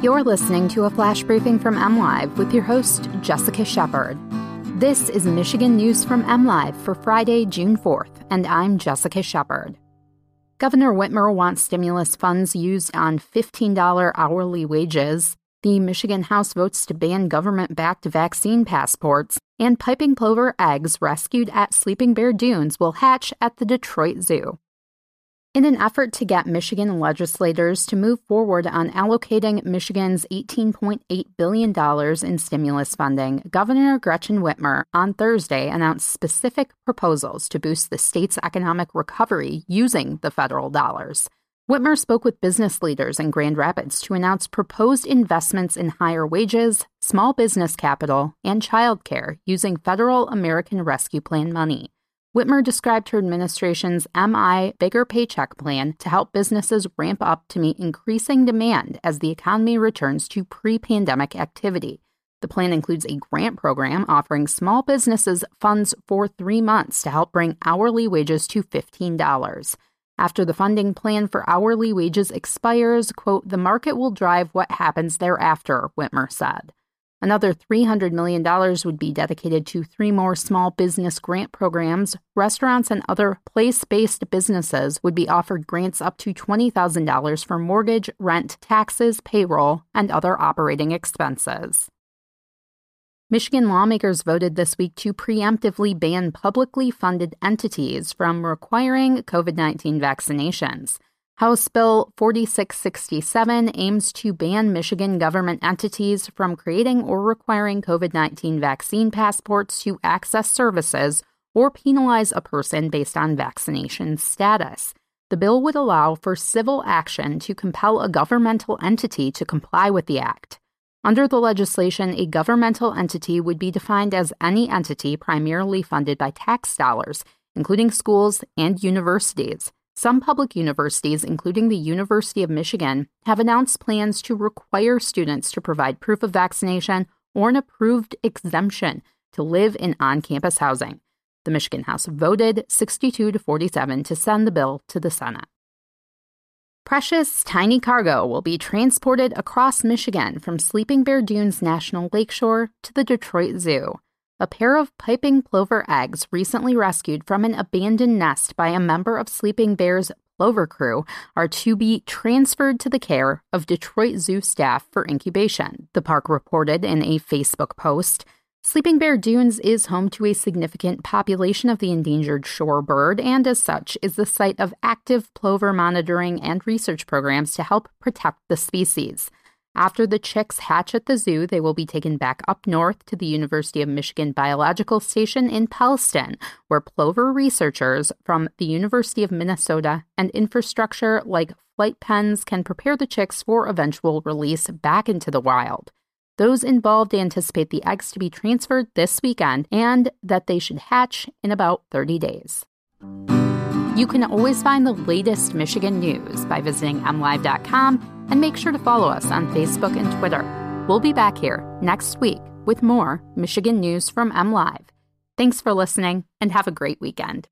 You're listening to a flash briefing from MLive with your host, Jessica Shepard. This is Michigan News from MLive for Friday, June 4th, and I'm Jessica Shepard. Governor Whitmer wants stimulus funds used on $15 hourly wages. The Michigan House votes to ban government backed vaccine passports, and piping plover eggs rescued at Sleeping Bear Dunes will hatch at the Detroit Zoo. In an effort to get Michigan legislators to move forward on allocating Michigan's $18.8 billion in stimulus funding, Governor Gretchen Whitmer on Thursday announced specific proposals to boost the state's economic recovery using the federal dollars. Whitmer spoke with business leaders in Grand Rapids to announce proposed investments in higher wages, small business capital, and childcare using federal American Rescue Plan money. Whitmer described her administration's MI Bigger Paycheck plan to help businesses ramp up to meet increasing demand as the economy returns to pre pandemic activity. The plan includes a grant program offering small businesses funds for three months to help bring hourly wages to $15. After the funding plan for hourly wages expires, quote, the market will drive what happens thereafter, Whitmer said. Another $300 million would be dedicated to three more small business grant programs. Restaurants and other place based businesses would be offered grants up to $20,000 for mortgage, rent, taxes, payroll, and other operating expenses. Michigan lawmakers voted this week to preemptively ban publicly funded entities from requiring COVID 19 vaccinations. House Bill 4667 aims to ban Michigan government entities from creating or requiring COVID 19 vaccine passports to access services or penalize a person based on vaccination status. The bill would allow for civil action to compel a governmental entity to comply with the act. Under the legislation, a governmental entity would be defined as any entity primarily funded by tax dollars, including schools and universities. Some public universities, including the University of Michigan, have announced plans to require students to provide proof of vaccination or an approved exemption to live in on campus housing. The Michigan House voted 62 to 47 to send the bill to the Senate. Precious tiny cargo will be transported across Michigan from Sleeping Bear Dunes National Lakeshore to the Detroit Zoo. A pair of piping plover eggs recently rescued from an abandoned nest by a member of Sleeping Bear's plover crew are to be transferred to the care of Detroit Zoo staff for incubation, the park reported in a Facebook post. Sleeping Bear Dunes is home to a significant population of the endangered shorebird and, as such, is the site of active plover monitoring and research programs to help protect the species. After the chicks hatch at the zoo, they will be taken back up north to the University of Michigan Biological Station in Pellston, where plover researchers from the University of Minnesota and infrastructure like flight pens can prepare the chicks for eventual release back into the wild. Those involved anticipate the eggs to be transferred this weekend and that they should hatch in about 30 days. You can always find the latest Michigan news by visiting mlive.com and make sure to follow us on Facebook and Twitter. We'll be back here next week with more Michigan news from MLive. Thanks for listening and have a great weekend.